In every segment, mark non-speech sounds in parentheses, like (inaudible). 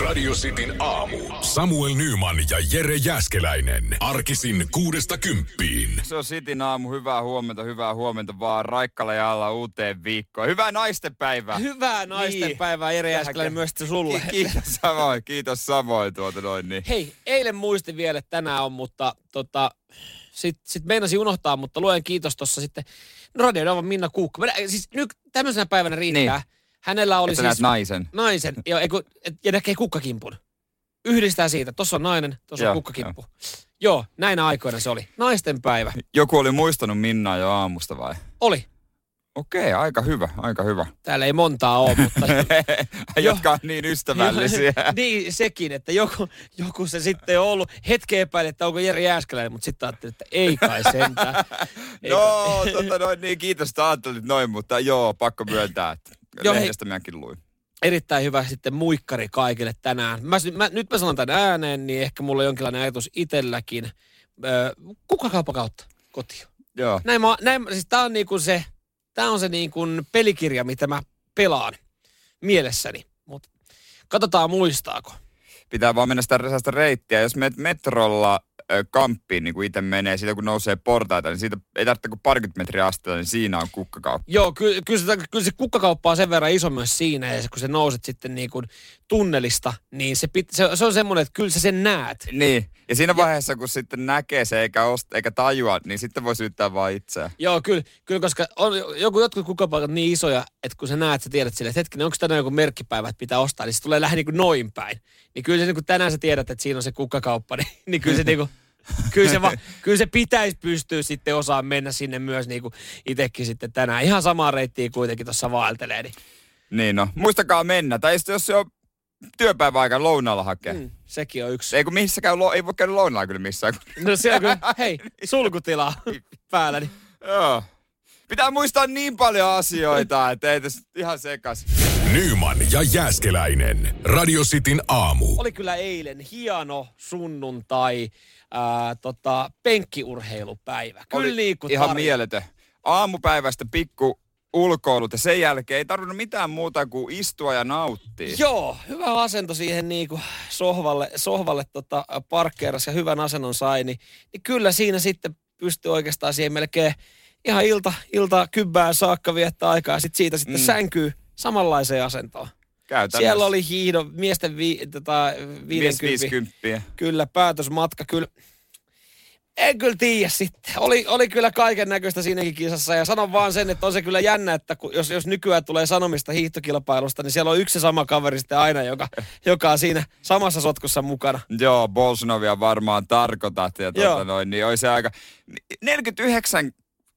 Radio Cityn aamu. Samuel Nyman ja Jere Jäskeläinen. Arkisin kuudesta kymppiin. Se on Sitin aamu. Hyvää huomenta, hyvää huomenta vaan Raikkala ja alla uuteen viikkoon. Hyvää naistenpäivää. Hyvää Niin. niin. päivää Jere Jääskeläinen myös sulle. Ki- kiitos samoin, kiitos samoin tuota noin niin. Hei, eilen muistin vielä, että tänään on, mutta tota, sitten sit meinasin unohtaa, mutta luen kiitos tuossa sitten Radio Novan Minna Kuukka. Siis nyt tämmöisenä päivänä riittää. Niin. Hänellä oli Että siis naisen. naisen, ja, eiku, et, ja näkee kukkakimpun. Yhdistää siitä. Tuossa on nainen, tuossa on Joo, kukkakimppu. Joo, näinä aikoina se oli. Naisten päivä. Joku oli muistanut Minnaa jo aamusta vai? Oli. Okei, aika hyvä, aika hyvä. Täällä ei montaa ole, mutta... (laughs) Jotka on niin ystävällisiä. (laughs) niin, sekin, että joku, joku se sitten on ollut hetken epäili, että onko Jere Jääskeläinen, mutta sitten ajattelin, että ei kai sentään. (laughs) Joo, kai. tota noin, niin kiitos, että ajattelit noin, mutta joo, pakko myöntää, että Joo, hei. lehdestä minäkin luin. Erittäin hyvä sitten muikkari kaikille tänään. Mä, mä, nyt mä sanon tämän ääneen, niin ehkä mulla on jonkinlainen ajatus itselläkin. Öö, kukkakauppa kautta kotiin. Joo. Näin mä, näin, siis tää on niinku se, tää on se niinku pelikirja, mitä mä pelaan mielessäni. Mutta katsotaan muistaako. pitää vaan mennä sitä, sitä reittiä. Jos menet metrolla kamppiin, niin kuin itse menee, siitä kun nousee portaita, niin siitä ei tarvitse kuin parikymmentä metriä astella, niin siinä on kukkakauppa. Joo, kyllä, kyllä, se, kyllä se kukkakauppa on sen verran iso myös siinä, ja kun se nouset sitten niin kuin tunnelista, niin se, pit, se, se on semmoinen, että kyllä sä sen näet. Niin, ja siinä vaiheessa, kun sitten näkee se eikä, osta, eikä tajua, niin sitten voi syyttää vaan itseään. Joo, kyllä, kyllä koska on joku, jotkut kukkapaikat niin isoja, että kun sä näet, sä tiedät silleen, että hetkinen, onko tänään joku merkkipäivä, että pitää ostaa, niin se tulee lähde niin kuin noin päin. Niin kyllä se niin kuin tänään sä tiedät, että siinä on se kukkakauppa, niin, (laughs) niin kyllä se niin kuin, Kyllä se, va, kyllä se pitäisi pystyä sitten osaa mennä sinne myös niin kuin itsekin sitten tänään. Ihan samaa reittiä kuitenkin tuossa vaeltelee. Niin, Niin no, muistakaa mennä. Tai sitten jos se on työpäiväaikaan lounaalla hakee. Mm. sekin on yksi. Ei kun missä käy, lo- ei voi käydä lounaalla kyllä missään. No siellä kyllä, (laughs) hei, sulkutila päällä. Niin. Joo. Pitää muistaa niin paljon asioita, että ei tässä ihan sekas. Nyman ja Jääskeläinen. Radio Cityn aamu. Oli kyllä eilen hieno sunnuntai, ää, tota, penkkiurheilupäivä. Kyllä Oli Ihan tarjolla. mieletön. Aamupäivästä pikku ulkoilut ja sen jälkeen ei tarvinnut mitään muuta kuin istua ja nauttia. Joo, hyvä asento siihen niin kuin sohvalle, sohvalle tota, parkkeeras ja hyvän asennon sai, niin, niin kyllä siinä sitten pystyy oikeastaan siihen melkein ihan ilta, ilta kybbään saakka viettää aikaa. Sitten siitä sitten mm. sänkyy samanlaiseen asentoon. Käytännössä. Siellä oli hiihdo, miesten vi, tota, Mies 50, 50. kyllä päätösmatka, kyllä. En kyllä tiedä sitten. Oli, oli kyllä kaiken näköistä siinäkin kisassa ja sanon vaan sen, että on se kyllä jännä, että kun, jos, jos nykyään tulee sanomista hiihtokilpailusta, niin siellä on yksi sama kaveri sitten aina, joka, (laughs) joka on siinä samassa sotkussa mukana. Joo, Bolsonovia varmaan tarkoitat. Ja tuota Joo. noin, niin olisi aika... 49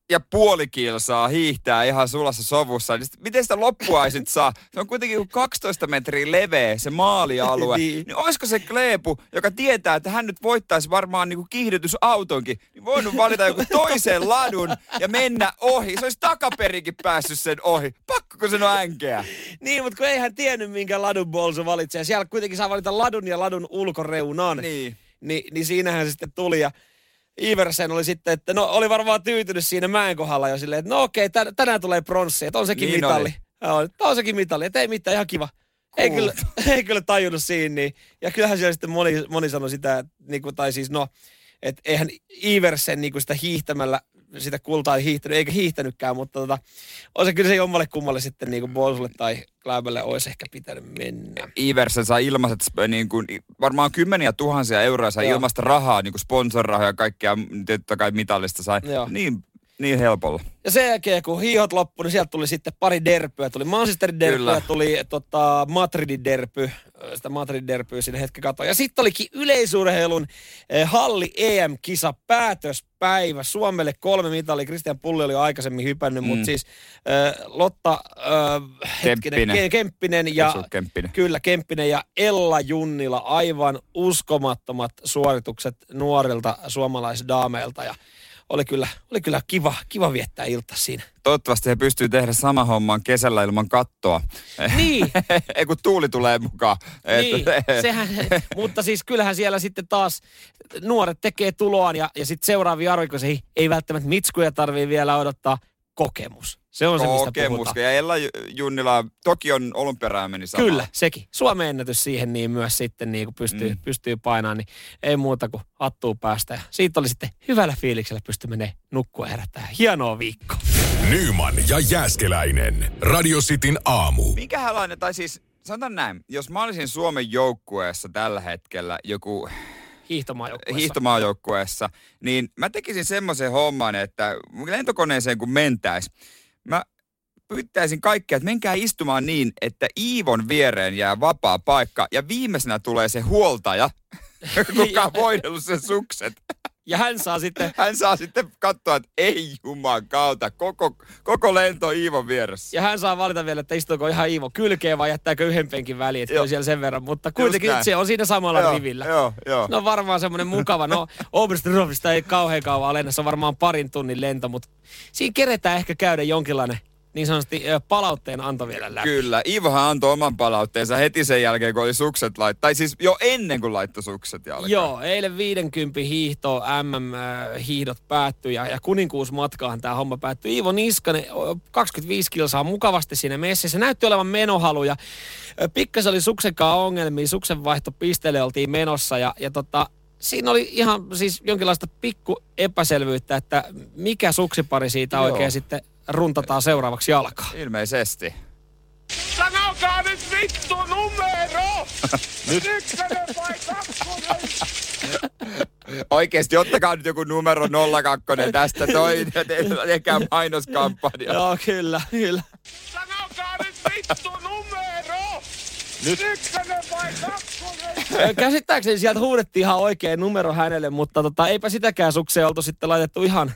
ja puoli kilsaa hiihtää ihan sulassa sovussa. Niin sit miten sitä loppua ei sit saa? Se on kuitenkin kuin 12 metriä leveä se maalialue. niin. Niin. olisiko se Kleepu, joka tietää, että hän nyt voittaisi varmaan niin kuin kiihdytysautonkin, niin voinut valita joku toisen ladun ja mennä ohi. Se olisi takaperikin päässyt sen ohi. Pakko kun sen on änkeä. Niin, mutta kun ei hän tiennyt, minkä ladun Bolso valitsee. Siellä kuitenkin saa valita ladun ja ladun ulkoreunan. Niin. Ni, niin siinähän se sitten tuli ja Iversen oli sitten, että no oli varmaan tyytynyt siinä mäen kohdalla jo silleen, että no okei, tän, tänään tulee pronssi, että on sekin Niin mitalli. että on sekin mitalli, että ei mitään, ihan kiva. Ei kyllä, (laughs) ei kyllä tajunnut siinä. Niin. Ja kyllähän siellä sitten moni, moni sanoi sitä, että, niin kuin, tai siis no, että eihän Iversen niin kuin sitä hiihtämällä sitä kultaa hiihtänyt, eikä hiihtänytkään, mutta tota, on se kyllä se jommalle kummalle sitten niin kuin Bolsulle tai Kläbelle olisi ehkä pitänyt mennä. Iversen saa ilmaiset, niin kuin, varmaan kymmeniä tuhansia euroa sai Joo. ilmasta rahaa, niin kuin sponsorirahaa ja kaikkea, totta kai mitallista sai. Joo. Niin, niin helpolla. Ja sen jälkeen, kun hiihot loppui, niin sieltä tuli sitten pari derpyä. Tuli Manchesterin derpy Kyllä. ja tuli tota, Madridin derpy. Sitä Madridin derpyä sinne hetken katoa. Ja sitten olikin yleisurheilun eh, halli EM-kisa päätöspäivä. Suomelle kolme mitalia. Christian Pulli oli jo aikaisemmin hypännyt, mm. mutta siis eh, Lotta eh, hetkinen, Kemppinen. Ke- Kemppinen ja Kemppinen? Kyllä, Kemppinen ja Ella Junnila, aivan uskomattomat suoritukset nuorilta suomalaisdaameilta ja oli kyllä, oli kyllä kiva, kiva viettää ilta siinä. Toivottavasti he pystyy tehdä sama homman kesällä ilman kattoa. Niin, (laughs) Ei kun tuuli tulee mukaan. niin sehän, mutta siis kyllähän siellä sitten taas nuoret tekee tuloaan ja, ja sitten seuraavia arvikoisia ei välttämättä mitskuja tarvii vielä odottaa kokemus. Se on se, mistä Kokemus. puhutaan. Ja Ella Junnila, Tokion olympiaräinen meni samalla. Kyllä, sekin. Suomen ennätys siihen niin myös sitten niin kuin pystyy, mm. pystyy painamaan, niin ei muuta kuin hattuu päästä. Ja siitä oli sitten hyvällä fiiliksellä pysty menee nukkua herättää. Hienoa viikko. Nyman ja Jääskeläinen. Radio Cityn aamu. Minkälainen, tai siis sanotaan näin, jos mä olisin Suomen joukkueessa tällä hetkellä joku Hiihtomaajoukkueessa. hiihtomaajoukkueessa, niin mä tekisin semmoisen homman, että lentokoneeseen kun mentäis, mä pyytäisin kaikkia, että menkää istumaan niin, että Iivon viereen jää vapaa paikka ja viimeisenä tulee se huoltaja, (laughs) kuka on voidellut sen sukset. Ja hän saa sitten Hän saa sitten katsoa, että ei juman kautta, koko, koko lento Iivon vieressä. Ja hän saa valita vielä, että istuuko ihan Iivo kylkeen vai jättääkö yhden penkin väliin, että on siellä sen verran. Mutta kuitenkin se on siinä samalla joo, rivillä. Joo, joo. No varmaan semmoinen mukava. No (laughs) Oberstdorfista ei kauhean kauan alennä, se on varmaan parin tunnin lento, mutta siinä keretään ehkä käydä jonkinlainen niin sanotusti palautteen anto vielä läpi. Kyllä, Iivohan antoi oman palautteensa heti sen jälkeen, kun oli sukset laittoi. Tai siis jo ennen kuin laittoi sukset jalkaan. Joo, eilen 50 hiihto, MM-hiihdot päättyi ja, ja kuninkuusmatkaan tämä homma päättyi. Iivo Niskanen, o, 25 kilsaa mukavasti siinä messissä. Näytti olevan menohaluja. Ö, Pikkasen oli suksenkaan ongelmia, suksenvaihtopisteelle oltiin menossa ja, ja tota, siinä oli ihan siis jonkinlaista pikku epäselvyyttä, että mikä suksipari siitä Joo. oikein sitten runtataan seuraavaksi jalkaan. Ilmeisesti. Sanokaa nyt vittu numero! (laughs) Ykkönen vai kakkonen? Oikeesti, ottakaa nyt joku numero 02 tästä toi, (laughs) tekää mainoskampanja. Joo, kyllä, kyllä. Sanokaa nyt vittu numero! Ykkönen vai kakkonen? Käsittääkseni sieltä huudettiin ihan oikein numero hänelle, mutta tota, eipä sitäkään sukseen oltu sitten laitettu ihan,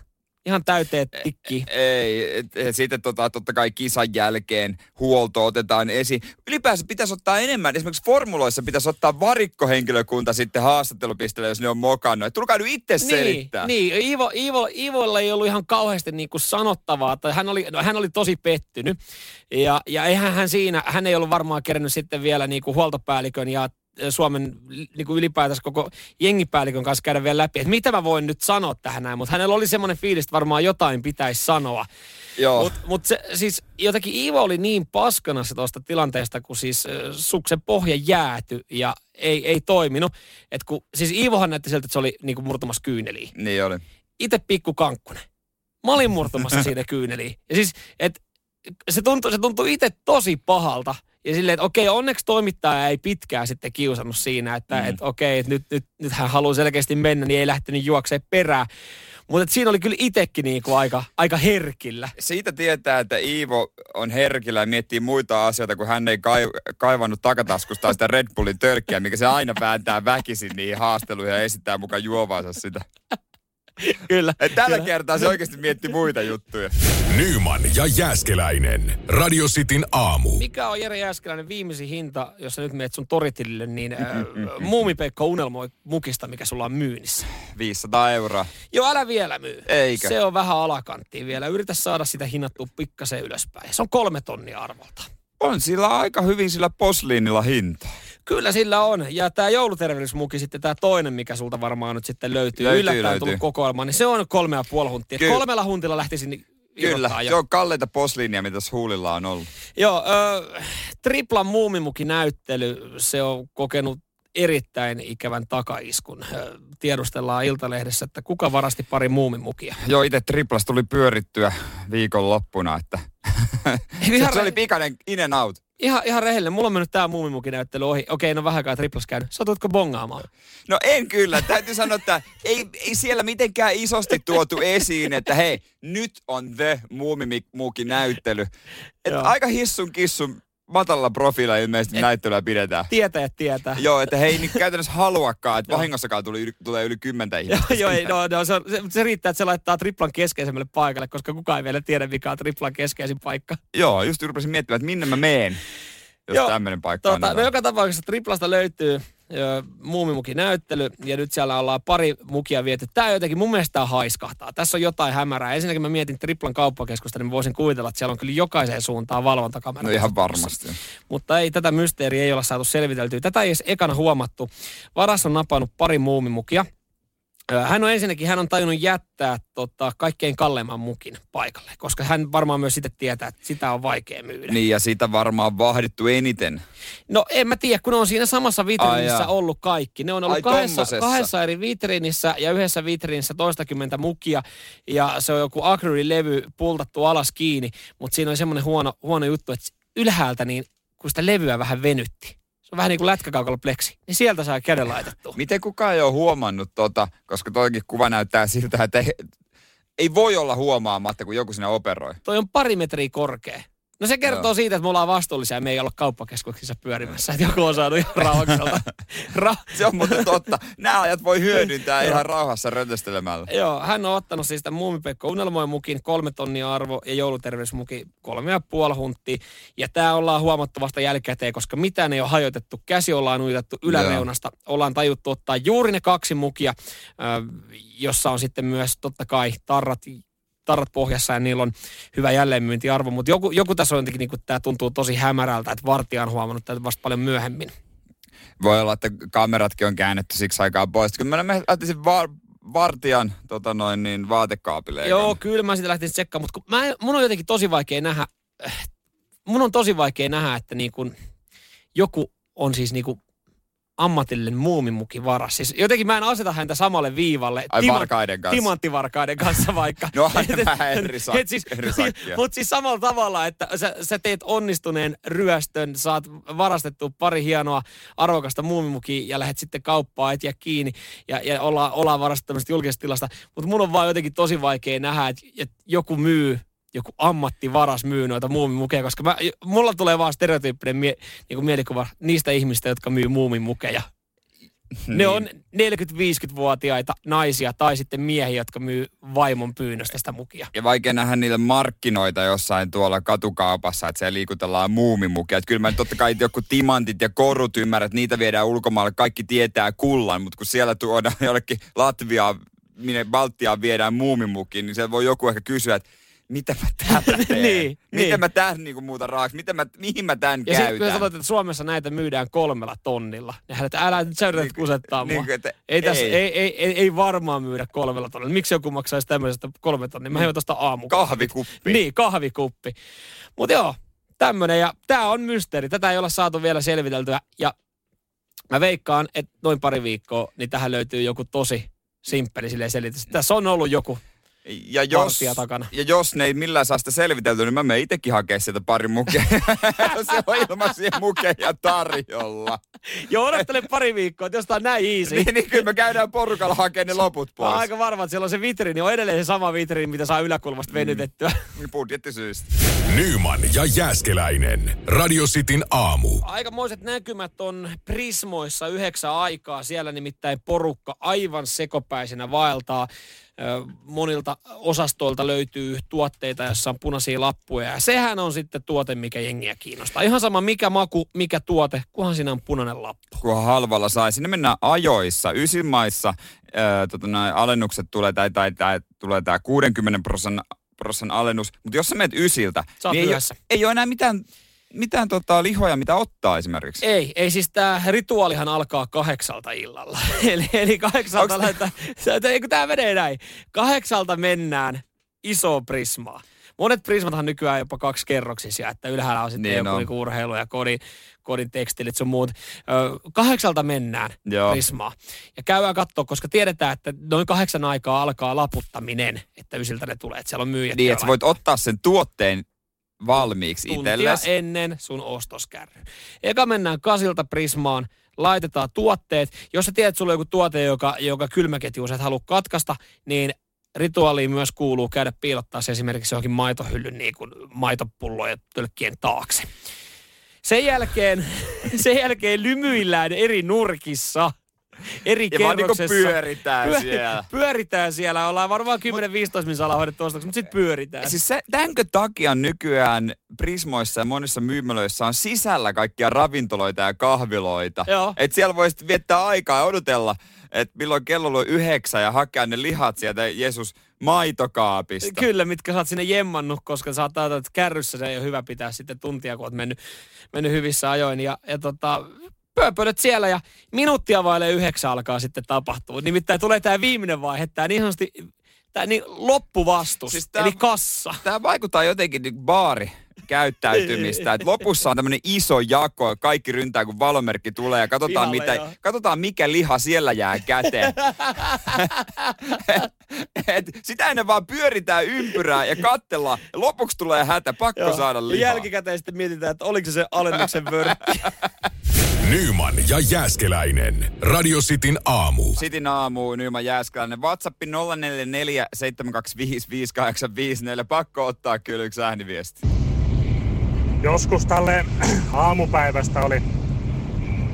ihan täyteen tikkiin. Ei, et, et, sitten tota, totta kai kisan jälkeen huolto otetaan esiin. Ylipäänsä pitäisi ottaa enemmän, esimerkiksi formuloissa pitäisi ottaa varikkohenkilökunta sitten haastattelupisteelle, jos ne on mokannut. Et tulkaa nyt itse selittää. Niin, niin. Iivo, Iivo, Iivolla ei ollut ihan kauheasti niinku sanottavaa, tai hän oli, no, hän oli tosi pettynyt. Ja, ja eihän hän siinä, hän ei ollut varmaan kerännyt sitten vielä niinku huoltopäällikön ja Suomen niin kuin ylipäätänsä koko jengipäällikön kanssa käydä vielä läpi, että mitä mä voin nyt sanoa tähän näin, mutta hänellä oli semmoinen fiilis, että varmaan jotain pitäisi sanoa. Joo. Mutta mut se, siis jotenkin Iivo oli niin paskana se tuosta tilanteesta, kun siis äh, suksen pohja jääty ja ei, ei toiminut. Et kun, siis Iivohan näytti siltä, että se oli niinku murtumassa kyyneliin. Niin oli. Itse pikku kankkunen. Mä olin murtumassa (laughs) siinä kyyneliin. Ja siis, et, se tuntui, se tuntui itse tosi pahalta. Ja silleen, että okei, onneksi toimittaja ei pitkään sitten kiusannut siinä, että mm. et, okei, että nyt, nyt, nyt hän haluaa selkeästi mennä, niin ei lähtenyt juokseen perään. Mutta siinä oli kyllä itsekin niinku aika, aika herkillä. Siitä tietää, että Iivo on herkillä ja miettii muita asioita, kun hän ei kai, kaivannut takataskustaan sitä Red Bullin tölkkiä, mikä se aina vääntää väkisin niihin haasteluihin ja esittää mukaan juovansa sitä. Kyllä. Et tällä kyllä. kertaa se oikeasti mietti muita juttuja. Nyman ja Jääskeläinen. Radio Cityn aamu. Mikä on Jere Jääskeläinen viimeisin hinta, jos sä nyt meet sun toritilille, niin äh, Muumipeikko unelmoi mukista, mikä sulla on myynnissä. 500 euroa. Joo, älä vielä myy. Eikö? Se on vähän alakanttiin vielä. Yritä saada sitä hinnattua pikkasen ylöspäin. Se on kolme tonnia arvolta. On sillä aika hyvin sillä posliinilla hinta. Kyllä sillä on. Ja tämä joulutervehdysmuki sitten, tämä toinen, mikä sulta varmaan nyt sitten löytyy, Löytyy, yllättäen löytyy. tullut kokoelma, niin se on kolme ja puoli huntia. Kyllä. Kolmella huntilla lähtisin Kyllä, irrottaa se on kalleita posliinia, mitä huulilla on ollut. Joo, ö, triplan muumimukinäyttely, se on kokenut erittäin ikävän takaiskun. Tiedustellaan Iltalehdessä, että kuka varasti pari muumimukia. Joo, itse triplas tuli pyörittyä viikon loppuna, että (laughs) se, se oli pikainen in and out. Ihan, ihan rehellinen, mulla on mennyt tää muumimukinäyttely ohi. Okei, no vähän aikaa triplas käynyt. Satutko bongaamaan? No en kyllä. Täytyy sanoa, että ei, ei siellä mitenkään isosti tuotu esiin, että hei, nyt on the muumimuki näyttely. Et aika hissun kissun matalalla profiilla ilmeisesti näyttelyä pidetään. Tietäjät tietää. Joo, että he ei nyt käytännössä haluakaan, että vahingossakaan tuli, tulee yli kymmentä ihmistä. Joo, ei, no, no, se, on- se, se, riittää, että se laittaa triplan keskeisemmälle paikalle, koska kukaan ei vielä tiedä, mikä on triplan keskeisin paikka. Joo, just rupesin miettimään, että minne mä meen, jos tämmöinen paikka Tota, on. no joka tapauksessa triplasta löytyy muumimukinäyttely ja nyt siellä ollaan pari mukia viety. Tää jotenkin mun mielestä tää haiskahtaa. Tässä on jotain hämärää. Ensinnäkin mä mietin triplan kauppakeskusta, niin mä voisin kuvitella, että siellä on kyllä jokaiseen suuntaan valvontakamera. No ihan varmasti. Mutta ei, tätä mysteeriä ei olla saatu selviteltyä. Tätä ei edes ekana huomattu. Varas on napannut pari muumimukia. Hän on ensinnäkin, hän on tajunnut jättää tota, kaikkein kalleimman mukin paikalle, koska hän varmaan myös sitten tietää, että sitä on vaikea myydä. Niin ja sitä varmaan vahdittu eniten. No en mä tiedä, kun ne on siinä samassa Ai vitriinissä jaa. ollut kaikki. Ne on ollut Ai, kahdessa, tommosessa. kahdessa eri vitriinissä ja yhdessä vitriinissä toistakymmentä mukia. Ja se on joku akrylilevy pultattu alas kiinni, mutta siinä on semmoinen huono, huono juttu, että ylhäältä niin kun sitä levyä vähän venytti. Se on vähän niin kuin lätkäkaukalla-pleksi. Niin sieltä saa käden laitettua. Miten kukaan ei ole huomannut tota, koska toikin kuva näyttää siltä, että ei, ei voi olla huomaamatta, kun joku sinne operoi. Toi on pari metriä korkea. No se kertoo Joo. siitä, että me ollaan vastuullisia ja me ei olla kauppakeskuksissa pyörimässä. Että joku on saanut ihan rauhakselta. (laughs) Ra- Se on muuten totta. Nämä ajat voi hyödyntää ihan rauhassa rötöstelemällä. Joo, hän on ottanut siis tämän Muumipekko Unelmoi mukin kolme tonnia arvo ja jouluterveysmuki kolme ja puoli hunttia. Ja tämä ollaan huomattu vasta jälkikäteen, koska mitään ei ole hajotettu. Käsi ollaan uitettu yläreunasta. Ollaan tajuttu ottaa juuri ne kaksi mukia, jossa on sitten myös totta kai tarrat tarrat pohjassa ja niillä on hyvä jälleenmyyntiarvo, mutta joku, joku tässä on jotenkin, niin kuin, tämä tuntuu tosi hämärältä, että vartija on huomannut tätä vasta paljon myöhemmin. Voi olla, että kameratkin on käännetty siksi aikaa pois. Kyllä mä lähtisin va- vartijan tota noin, niin vaatekaapille. Joo, kyllä mä sitä lähtisin tsekkaamaan, mutta kun mä, mun on jotenkin tosi vaikea nähdä, äh, mun on tosi vaikea nähdä, että niin kun joku on siis niin kuin ammatillinen muumimuki varas. Siis jotenkin mä en aseta häntä samalle viivalle. Ai varkaiden kanssa. Timanttivarkaiden kanssa vaikka. (laughs) No (laughs) vähän eri sak- siis, eri. (laughs) Mutta siis samalla tavalla, että sä, sä teet onnistuneen ryöstön, saat varastettu pari hienoa arvokasta muumimukia ja lähdet sitten kauppaan etsiä kiinni ja, ja olla, ollaan varastettu tämmöistä julkisesta tilasta. Mutta mun on vaan jotenkin tosi vaikea nähdä, että, että joku myy joku ammattivaras myy noita muumimukeja, koska mä, mulla tulee vaan stereotyyppinen mie, niin mielikuva niistä ihmistä, jotka myy muumimukeja. Ne Niin. on 40-50-vuotiaita naisia tai sitten miehiä, jotka myy vaimon pyynnöstä sitä mukia. Ja vaikea nähdä niille markkinoita jossain tuolla katukaupassa, että siellä liikutellaan muumimukia. Että kyllä mä totta kai joku timantit ja korut ymmärrät, niitä viedään ulkomaille. Kaikki tietää kullan, mutta kun siellä tuodaan (laughs) jollekin Latviaan, minne Baltiaan viedään muumimukiin, niin siellä voi joku ehkä kysyä, että mitä mä täällä (laughs) teen? Niin, Miten niin. mä tän niinku muuta rahaksi? Miten mä, mihin mä tän Ja sitten kun käytän? sanoit, että Suomessa näitä myydään kolmella tonnilla, niin hän, että älä nyt sä yrität kusettaa mua. niin, että ei, tässä, ei. ei. Ei, ei, varmaan myydä kolmella tonnilla. Miksi joku maksaisi tämmöisestä kolme tonnia? Mä heivän tuosta aamu. Kahvikuppi. Niin, kahvikuppi. Mutta joo, tämmönen. Ja tää on mysteeri. Tätä ei olla saatu vielä selviteltyä. Ja mä veikkaan, että noin pari viikkoa, niin tähän löytyy joku tosi simppeli silleen selitys. Tässä on ollut joku. Ja jos, takana. ja jos ne ei millään saa sitä selviteltyä, niin mä menen itsekin hakea sieltä pari mukeja. (laughs) Se on ilmaisia mukeja tarjolla. Joo, odottele pari viikkoa, että jos tää on näin easy. niin, niin kyllä me käydään porukalla hakemaan ne loput Mä pois. oon aika varma, että siellä on se vitriini, on edelleen se sama vitriini, mitä saa yläkulmasta venytettyä. Budjettisyistä. Nyman ja Jääskeläinen. Radio Cityn aamu. Aikamoiset näkymät on Prismoissa yhdeksän aikaa. Siellä nimittäin porukka aivan sekopäisenä vaeltaa. Monilta osastoilta löytyy tuotteita, joissa on punaisia lappuja. Ja sehän on sitten tuote, mikä jengiä kiinnostaa. Ihan sama mikä maku, mikä tuote, kunhan siinä on punainen lappu. Kunhan halvalla sai. Sinne mennään ajoissa. Ysimaissa ää, tota, alennukset tulee, tai, tai, tai tulee tämä 60 prosentin prosentin alennus. Mutta jos sä menet ysiltä, niin ei, myöhässä. ei ole enää mitään, mitään tota, lihoja, mitä ottaa esimerkiksi. Ei, ei siis tämä rituaalihan alkaa kahdeksalta illalla. (laughs) eli, eli kahdeksalta Onks- lähdetään, (laughs) ei kun tämä menee näin. Kahdeksalta mennään iso prismaa. Monet prismathan nykyään jopa kaksi kerroksisia, että ylhäällä on sitten Niin joku on. niinku urheilu ja kodin, kodin tekstilit sun muut. Ö, kahdeksalta mennään Joo. prismaa. Ja käydään katsoa, koska tiedetään, että noin kahdeksan aikaa alkaa laputtaminen, että ysiltä ne tulee. Että siellä on myyjät. Niin, että voit ottaa sen tuotteen valmiiksi itsellesi. ennen sun ostoskärry. Eka mennään kasilta Prismaan, laitetaan tuotteet. Jos sä tiedät, että sulla on joku tuote, joka, joka kylmäketju sä et halua katkaista, niin rituaaliin myös kuuluu käydä piilottaa se esimerkiksi johonkin maitohyllyn niin kuin maitopullojen tölkkien taakse. Sen jälkeen, (laughs) sen jälkeen lymyillään eri nurkissa, eri Ja vaan niinku kerroksessa. pyöritään siellä. Pyöritään siellä. Ollaan varmaan 10-15 minuuttia ollaan hoidettu ostokset, mutta sitten pyöritään. Siis se, tämänkö takia nykyään Prismoissa ja monissa myymälöissä on sisällä kaikkia ravintoloita ja kahviloita? Joo. Että siellä voi viettää aikaa ja odotella, että milloin kello on yhdeksän ja hakea ne lihat sieltä Jeesus maitokaapista. Kyllä, mitkä sä oot sinne jemmannut, koska sä oot että kärryssä se ei ole hyvä pitää sitten tuntia, kun oot mennyt, mennyt hyvissä ajoin. Ja, ja tota, pööpölöt siellä ja minuuttia vaille yhdeksän alkaa sitten tapahtua. Nimittäin tulee tämä viimeinen vaihe, tämä niin sanotusti tämä niin loppuvastus, Siis tää- eli kassa. Tämä vaikuttaa jotenkin niin baari käyttäytymistä. Et lopussa on tämmöinen iso jako, kaikki ryntää kun valomerkki tulee ja katsotaan, Pihalle, mitä, katsotaan mikä liha siellä jää käteen. (laughs) Et sitä ennen vaan pyöritään ympyrää ja katsellaan. Ja lopuksi tulee hätä, pakko Joo. saada lihaa. Jälkikäteen sitten mietitään, että oliko se se alennuksen vörtti. (laughs) Nyman ja Jääskeläinen. Radio Cityn aamu. Sitin aamu, Nyman Jääskeläinen. WhatsApp 044 725 5854. Pakko ottaa kyllä yksi ääniviesti. Joskus tälle aamupäivästä oli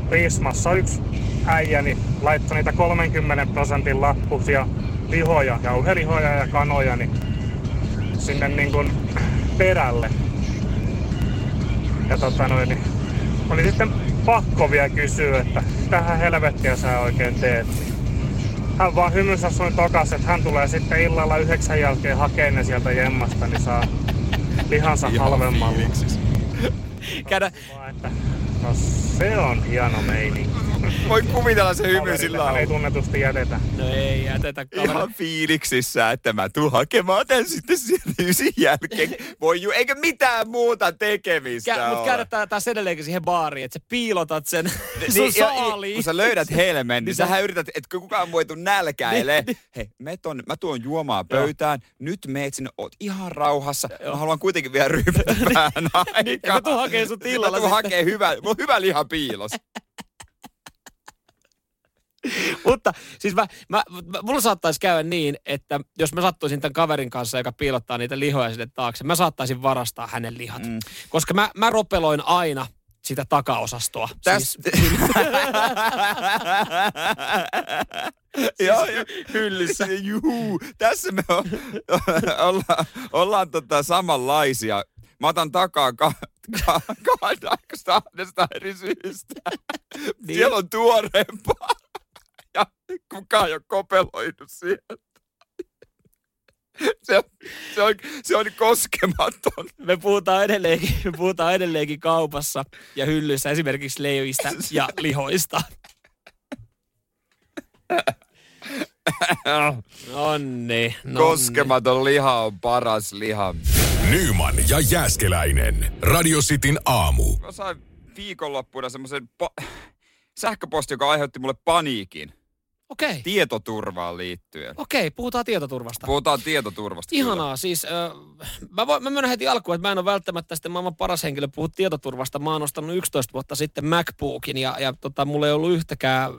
Prismassa yksi äijä, niin laittoi niitä 30 prosentin lappusia lihoja, jauhelihoja ja kanoja niin sinne niin kuin perälle. Ja tota noin, niin oli sitten pakko vielä kysyä, että tähän helvettiä sä oikein teet. Hän vaan hymyssä sun tokas, että hän tulee sitten illalla yhdeksän jälkeen hakemaan ne sieltä jemmasta, niin saa lihansa halvemmalla. Käydä, Vaan, että, no se on hieno meininki. Voi kuvitella se hymy sillä Kaverillehan ei tunnetusti jätetä. no ei jätetä kaveri. Ihan fiiliksissä, että mä tuun hakemaan tän sitten sieltä ysin jälkeen. Voi ju, eikä mitään muuta tekemistä Kä, mutta käydä tää, taas edelleenkin siihen baariin, että sä piilotat sen sun Niin, ja- saaliin. kun sä löydät helmen, niin Niin sähän sä- yrität, että kukaan voi tuu nälkäilee. Hei, me ton, mä tuon juomaa pöytään, nyt meet sinne, oot ihan rauhassa. Mä haluan kuitenkin vielä ryypätä vähän (laughs) aikaa. Niin, mä tuun hakee sut illalla Mä tuun sitten. hakee hyvä, mulla on hyvä liha piilos. Mutta siis mä, mä, mä, mulla saattaisi käydä niin, että jos mä sattuisin tämän kaverin kanssa, joka piilottaa niitä lihoja sinne taakse, mä saattaisin varastaa hänen lihat. Mm. Koska mä, mä ropeloin aina sitä takaosastoa. Täs... Siis, Joo, joo. hyllyssä. Juu, tässä me o- ollaan, ollaan tota samanlaisia. Mä otan takaa ka- ka- kahdesta kahdesta eri syystä. Niin. Siellä on tuoreempaa. Ja kukaan ei ole kopeloinut sieltä. Se, se, on, se on koskematon. me puhutaan edelleenkin, me puhutaan edelleenkin kaupassa ja hyllyssä esimerkiksi leivistä ja lihoista. (laughs) Nonni, nonni. Koskematon liha on paras liha. Nyman ja Jääskeläinen. Radio Cityn aamu. Mä sain viikonloppuna semmoisen pa- sähköposti, joka aiheutti mulle paniikin Okei, tietoturvaan liittyen. okei, puhutaan tietoturvasta. Puhutaan tietoturvasta. kyllä. Ihanaa, siis äh, mä, voin, mä myönnän heti alkuun, että mä en ole välttämättä sitten maailman paras henkilö puhua tietoturvasta. Mä oon ostanut 11 vuotta sitten MacBookin ja, ja tota, mulla ei ollut yhtäkään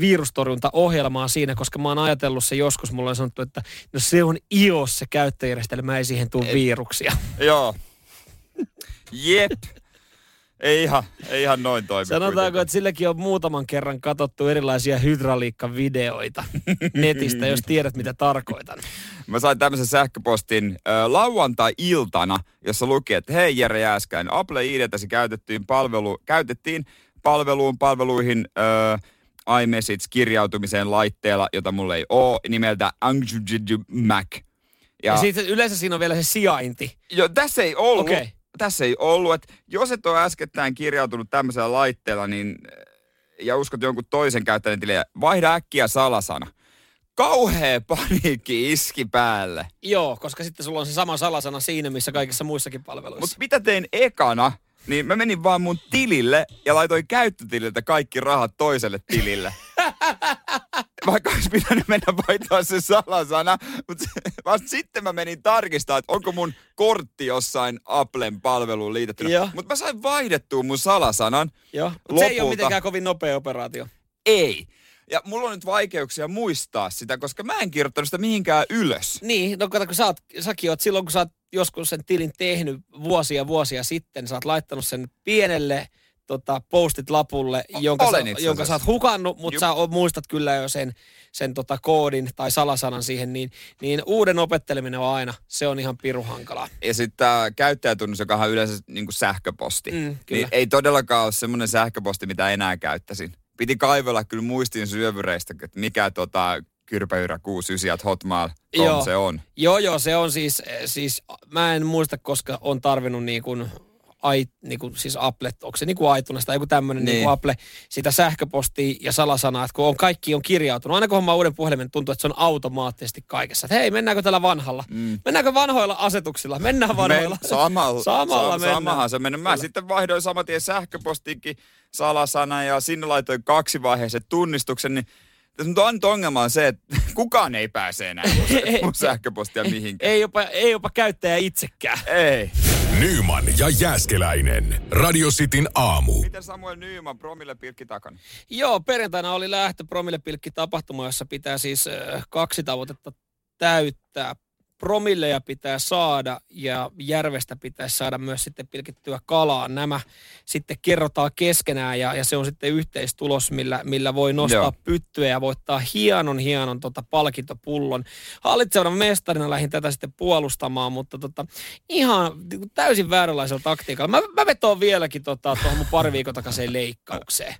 virustorjuntaohjelmaa siinä, koska mä oon ajatellut se joskus, mulla on sanottu, että no se on iOS se käyttöjärjestelmä, ei siihen tule viruksia. Joo. Jep. Ei ihan, ei ihan noin toimi. Sanotaanko, kuitenkaan. että silläkin on muutaman kerran katsottu erilaisia hydrauliikkavideoita (laughs) netistä, jos tiedät mitä tarkoitan. Mä sain tämmöisen sähköpostin ö, lauantai-iltana, jossa luki, että hei Jere Jääskäinen, Apple IDtäsi käytettiin, palvelu, käytettiin palveluun, palveluihin ö, iMessage-kirjautumiseen laitteella, jota mulla ei ole, nimeltä Angjujuju Mac. Ja, Ja, sitten yleensä siinä on vielä se sijainti. jo, tässä ei ollut, Okei. Tässä ei ollut, että jos et ole äskettäin kirjautunut tämmöisellä laitteella, niin ja uskot jonkun toisen käyttäjän tilejä, vaihda äkkiä salasana. Kauhea paniikki iski päälle. Joo, koska sitten sulla on se sama salasana siinä, missä kaikissa muissakin palveluissa. Mutta mitä tein ekana, niin mä menin vaan mun tilille ja laitoin käyttötililtä kaikki rahat toiselle tilille. (laughs) Vaikka olisi pitänyt mennä vaihtaa se salasana, mutta vasta sitten mä menin tarkistaa, että onko mun kortti jossain Applen palveluun liitettynä. Joo. Mutta mä sain vaihdettua mun salasanan. Joo, se ei ole mitenkään kovin nopea operaatio. Ei. Ja mulla on nyt vaikeuksia muistaa sitä, koska mä en kirjoittanut sitä mihinkään ylös. Niin, no kato, kun sä oot, säkin oot silloin, kun sä oot joskus sen tilin tehnyt vuosia vuosia sitten, sä oot laittanut sen pienelle tota, postit-lapulle, jonka, olen sä, itse jonka sä oot hukannut, mutta sä o- muistat kyllä jo sen, sen tota, koodin tai salasanan siihen, niin, niin uuden opetteleminen on aina, se on ihan piru hankalaa. Ja sitten tämä käyttäjätunnus, joka on yleensä niin kuin sähköposti. Mm, kyllä. niin ei todellakaan ole semmoinen sähköposti, mitä enää käyttäisin. Piti kaivella kyllä muistin syövyreistä, että mikä tota kyrpäyrä 69 hotmail Joo. se on. Joo, joo, se on siis, siis, mä en muista, koska on tarvinnut niin kuin ai, niinku, siis Apple, onko se niinku iTunes tai joku tämmöinen Niin. niinku Apple, sitä sähköpostia ja salasanaa, että kun on, kaikki on kirjautunut. Aina kun hommaa uuden puhelimen, tuntuu, että se on automaattisesti kaikessa. Että hei, mennäänkö tällä vanhalla? Mm. Mennäänkö vanhoilla asetuksilla? Mennään vanhoilla. Me, (laughs) samalla, Samalla mennään. Samahan se mennyt. Mä sitten vaihdoin saman tien sähköpostinkin salasana ja sinne laitoin kaksivaiheisen tunnistuksen, niin mutta on ongelma on se, että (laughs) kukaan ei pääse enää mun, sä- (laughs) mun sähköpostia mihinkään. Ei jopa, ei jopa käyttäjä itsekään. Ei. Nyman ja Jääskeläinen. Radio Cityn aamu. Miten Samuel Nyman promille pilkki takana? Joo, perjantaina oli lähtö promillepilkki tapahtuma, jossa pitää siis äh, kaksi tavoitetta täyttää. Promilleja pitää saada ja järvestä pitäisi saada myös sitten pilkittyä kalaa. Nämä sitten kerrotaan keskenään ja, ja se on sitten yhteistulos, millä, millä voi nostaa Joo. Pyttyä ja voittaa hienon hienon tota palkintopullon. Hallitsevana mestarina lähdin tätä sitten puolustamaan, mutta tota, ihan niinku täysin vääränlaisella taktiikalla. Mä, mä vetoon vieläkin tota, tuohon mun pari viikon takaiseen leikkaukseen.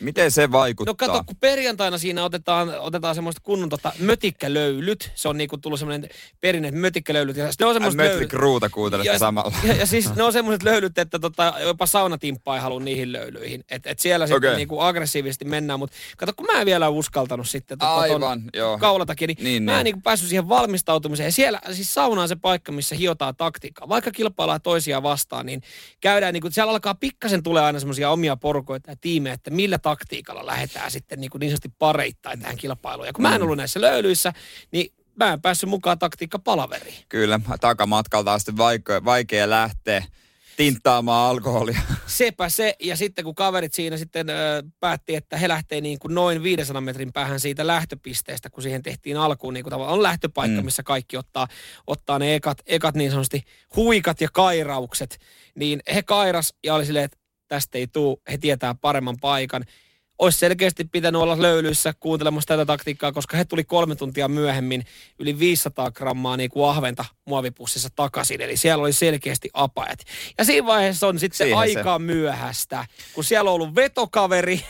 Miten se vaikuttaa? No kato, kun perjantaina siinä otetaan, otetaan semmoista kunnon tota, mötikkälöylyt. Se on niinku tullut semmoinen perinne, että mötikkälöylyt. Ja ne on semmoiset löylyt. Cruuta kuuntelet Ja, samalla. ja, ja, siis ne on semmoiset löylyt, että tota, jopa saunatimppa ei halua niihin löylyihin. Et, et siellä sitten Okei. niinku aggressiivisesti mennään. Mutta kato, kun mä en vielä uskaltanut sitten tota, Aivan, joo. kaulatakin, niin, Niin, niin mä niin. en niinku päässyt siihen valmistautumiseen. Ja siellä, siis sauna on se paikka, missä hiotaan taktiikkaa. Vaikka kilpaillaan toisia vastaan, niin käydään, niinku, siellä alkaa pikkasen tulee aina semmoisia omia porukoita ja tiimejä, että millä taktiikalla lähdetään sitten niinku niin sanotusti pareittain tähän kilpailuun. Ja kun Mm. mä en ollut näissä löylyissä, niin mä en päässyt mukaan taktiikka palaveriin. Kyllä, takamatkalta on sitten vaikea, vaikea lähteä tinttaamaan alkoholia. (laughs) Sepä se, ja sitten kun kaverit siinä sitten ö, päätti, että he lähtee niin kuin noin 500 metrin päähän siitä lähtöpisteestä, kun siihen tehtiin alkuun niin kuin tavallaan on lähtöpaikka, mm. missä kaikki ottaa, ottaa ne ekat, ekat niin sanotusti huikat ja kairaukset, niin he kairas ja oli silleen, että tästä ei tuu, he tietää paremman paikan. Olisi selkeästi pitänyt olla löylyissä kuuntelemassa tätä taktiikkaa, koska he tuli kolme tuntia myöhemmin yli 500 grammaa niin kuin ahventa muovipussissa takaisin. Eli siellä oli selkeästi apajat. Ja siinä vaiheessa on sitten se. aika myöhäistä, kun siellä on ollut vetokaveri,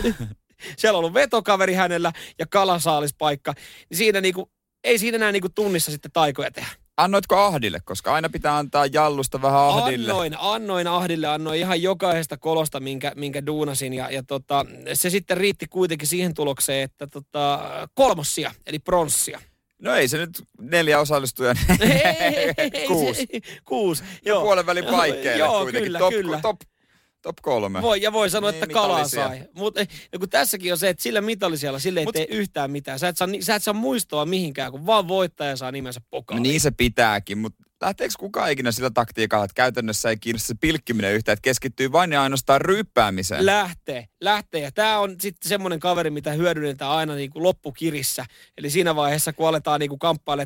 (laughs) siellä on ollut vetokaveri hänellä ja kalasaalispaikka, niin siinä niinku, ei siinä enää niinku tunnissa sitten taikoja tehdä. Annoitko Ahdille, koska aina pitää antaa jallusta vähän Ahdille. Annoin, annoin Ahdille, annoin ihan jokaisesta kolosta, minkä, minkä duunasin. Ja, ja tota, se sitten riitti kuitenkin siihen tulokseen, että tota, kolmossia, eli pronssia. No ei se nyt neljä osallistujaa. (laughs) Kuusi. Kuusi, joo. Puolen välin paikkeille Joo, kuitenkin. kyllä, top, kyllä. Top, top kolme. Voi, ja voi sanoa, Niin, että kalaa mitallisia. sai. Mutta kun tässäkin on se, että sillä mitallisella sille ei Mut- tee yhtään mitään. Sä et, saa, sä et saa muistoa mihinkään, kun vaan voittaja saa nimensä No pokaaliin. niin se pitääkin, mutta lähteekö kukaan ikinä sillä taktiikalla, että käytännössä ei kiinnosta se pilkkiminen yhtään, että keskittyy vain ja ainoastaan ryppäämiseen? Lähtee, lähtee. Ja tämä on sitten semmoinen kaveri, mitä hyödynnetään aina niin kuin loppukirissä. Eli siinä vaiheessa, kun aletaan niin kuin.